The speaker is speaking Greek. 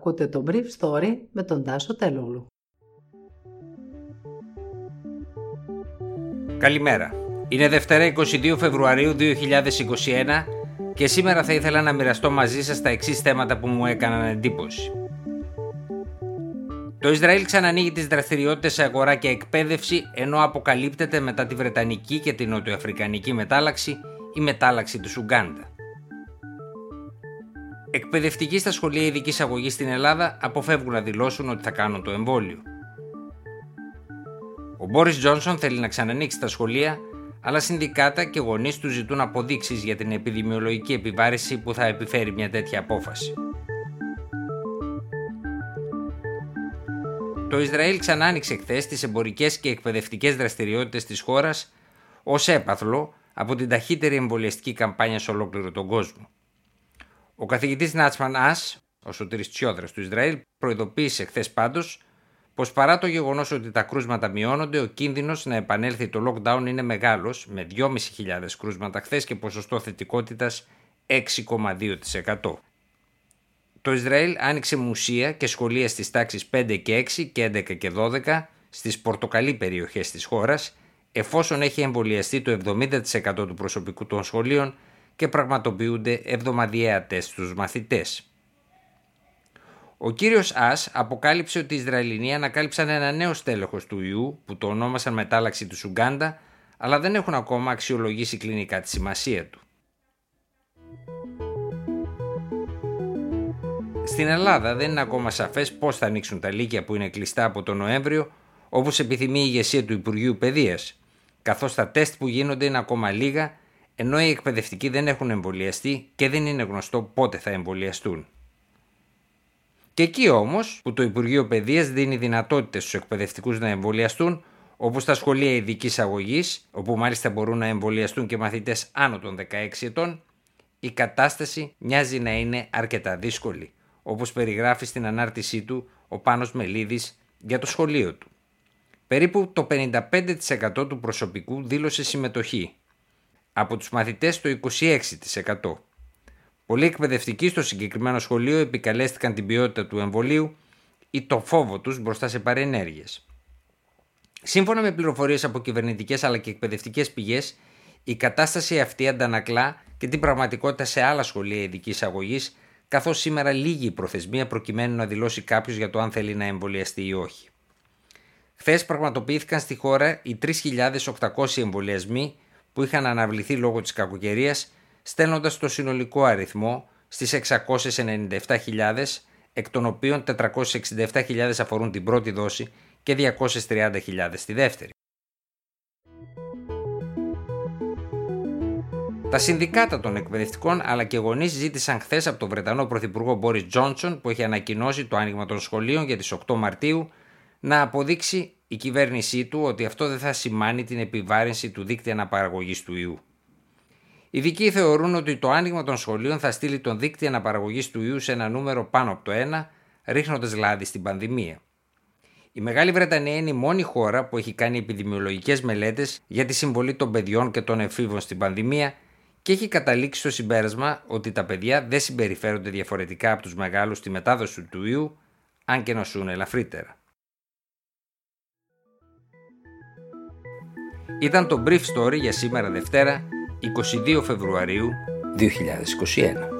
Ακούτε το Brief Story με τον Τάσο Τελούλου. Καλημέρα. Είναι Δευτέρα 22 Φεβρουαρίου 2021 και σήμερα θα ήθελα να μοιραστώ μαζί σας τα εξής θέματα που μου έκαναν εντύπωση. Το Ισραήλ ξανανοίγει τις δραστηριότητες σε αγορά και εκπαίδευση ενώ αποκαλύπτεται μετά τη Βρετανική και την Νοτιοαφρικανική μετάλλαξη η μετάλλαξη του Σουγκάντα. Εκπαιδευτικοί στα σχολεία ειδικής αγωγής στην Ελλάδα αποφεύγουν να δηλώσουν ότι θα κάνουν το εμβόλιο. Ο Μπόρις Τζόνσον θέλει να ξανανοίξει τα σχολεία, αλλά συνδικάτα και γονείς του ζητούν αποδείξεις για την επιδημιολογική επιβάρηση που θα επιφέρει μια τέτοια απόφαση. Το Ισραήλ ξανά άνοιξε χθες τις εμπορικές και εκπαιδευτικές δραστηριότητες της χώρας ως έπαθλο από την ταχύτερη εμβολιαστική καμπάνια σε ολόκληρο τον κόσμο. Ο καθηγητής Νάτσμαν Α, ο σωτήρης Τσιόδρας του Ισραήλ, προειδοποίησε χθες πάντως πως παρά το γεγονός ότι τα κρούσματα μειώνονται, ο κίνδυνος να επανέλθει το lockdown είναι μεγάλος, με 2.500 κρούσματα χθες και ποσοστό θετικότητας 6,2%. Το Ισραήλ άνοιξε μουσεία και σχολεία στις τάξεις 5 και 6 και 11 και 12 στις πορτοκαλί περιοχές της χώρας εφόσον έχει εμβολιαστεί το 70% του προσωπικού των σχολείων και πραγματοποιούνται εβδομαδιαία τεστ στους μαθητές. Ο κύριος Ας αποκάλυψε ότι οι Ισραηλινοί ανακάλυψαν ένα νέο στέλεχος του ιού που το ονόμασαν μετάλλαξη του Σουγκάντα αλλά δεν έχουν ακόμα αξιολογήσει κλινικά τη σημασία του. Στην Ελλάδα δεν είναι ακόμα σαφές πώς θα ανοίξουν τα λύκεια που είναι κλειστά από τον Νοέμβριο όπως επιθυμεί η ηγεσία του Υπουργείου Παιδείας καθώς τα τεστ που γίνονται είναι ακόμα λίγα ενώ οι εκπαιδευτικοί δεν έχουν εμβολιαστεί και δεν είναι γνωστό πότε θα εμβολιαστούν. Και εκεί όμως που το Υπουργείο Παιδείας δίνει δυνατότητες στους εκπαιδευτικούς να εμβολιαστούν, όπως τα σχολεία ειδικής αγωγής, όπου μάλιστα μπορούν να εμβολιαστούν και μαθητές άνω των 16 ετών, η κατάσταση μοιάζει να είναι αρκετά δύσκολη, όπως περιγράφει στην ανάρτησή του ο Πάνος Μελίδης για το σχολείο του. Περίπου το 55% του προσωπικού δήλωσε συμμετοχή, από τους μαθητές το 26%. Πολλοί εκπαιδευτικοί στο συγκεκριμένο σχολείο επικαλέστηκαν την ποιότητα του εμβολίου ή το φόβο τους μπροστά σε παρενέργειες. Σύμφωνα με πληροφορίες από κυβερνητικές αλλά και εκπαιδευτικές πηγές, η κατάσταση αυτή αντανακλά και την πραγματικότητα σε άλλα σχολεία ειδικής αγωγής, καθώς σήμερα λύγει η προθεσμία προκειμένου να δηλώσει κάποιος για το αν θέλει να εμβολιαστεί ή όχι. Χθες πραγματοποιήθηκαν στη χώρα οι 3.800 εμβολιασμοί που είχαν αναβληθεί λόγω της κακοκαιρίας, στέλνοντας το συνολικό αριθμό στις 697.000, εκ των οποίων 467.000 αφορούν την πρώτη δόση και 230.000 τη δεύτερη. Τα συνδικάτα των εκπαιδευτικών αλλά και γονείς ζήτησαν χθες από τον Βρετανό Πρωθυπουργό Μπόρις Τζόνσον, που έχει ανακοινώσει το άνοιγμα των σχολείων για τις 8 Μαρτίου, να αποδείξει η κυβέρνησή του ότι αυτό δεν θα σημάνει την επιβάρυνση του δίκτυα αναπαραγωγής του ιού. Οι ειδικοί θεωρούν ότι το άνοιγμα των σχολείων θα στείλει τον δίκτυο αναπαραγωγής του ιού σε ένα νούμερο πάνω από το 1, ρίχνοντας λάδι στην πανδημία. Η Μεγάλη Βρετανία είναι η μόνη χώρα που έχει κάνει επιδημιολογικές μελέτες για τη συμβολή των παιδιών και των εφήβων στην πανδημία και έχει καταλήξει στο συμπέρασμα ότι τα παιδιά δεν συμπεριφέρονται διαφορετικά από τους μεγάλους στη μετάδοση του ιού, αν και νοσούν ελαφρύτερα. Ήταν το Brief Story για σήμερα Δευτέρα, 22 Φεβρουαρίου 2021.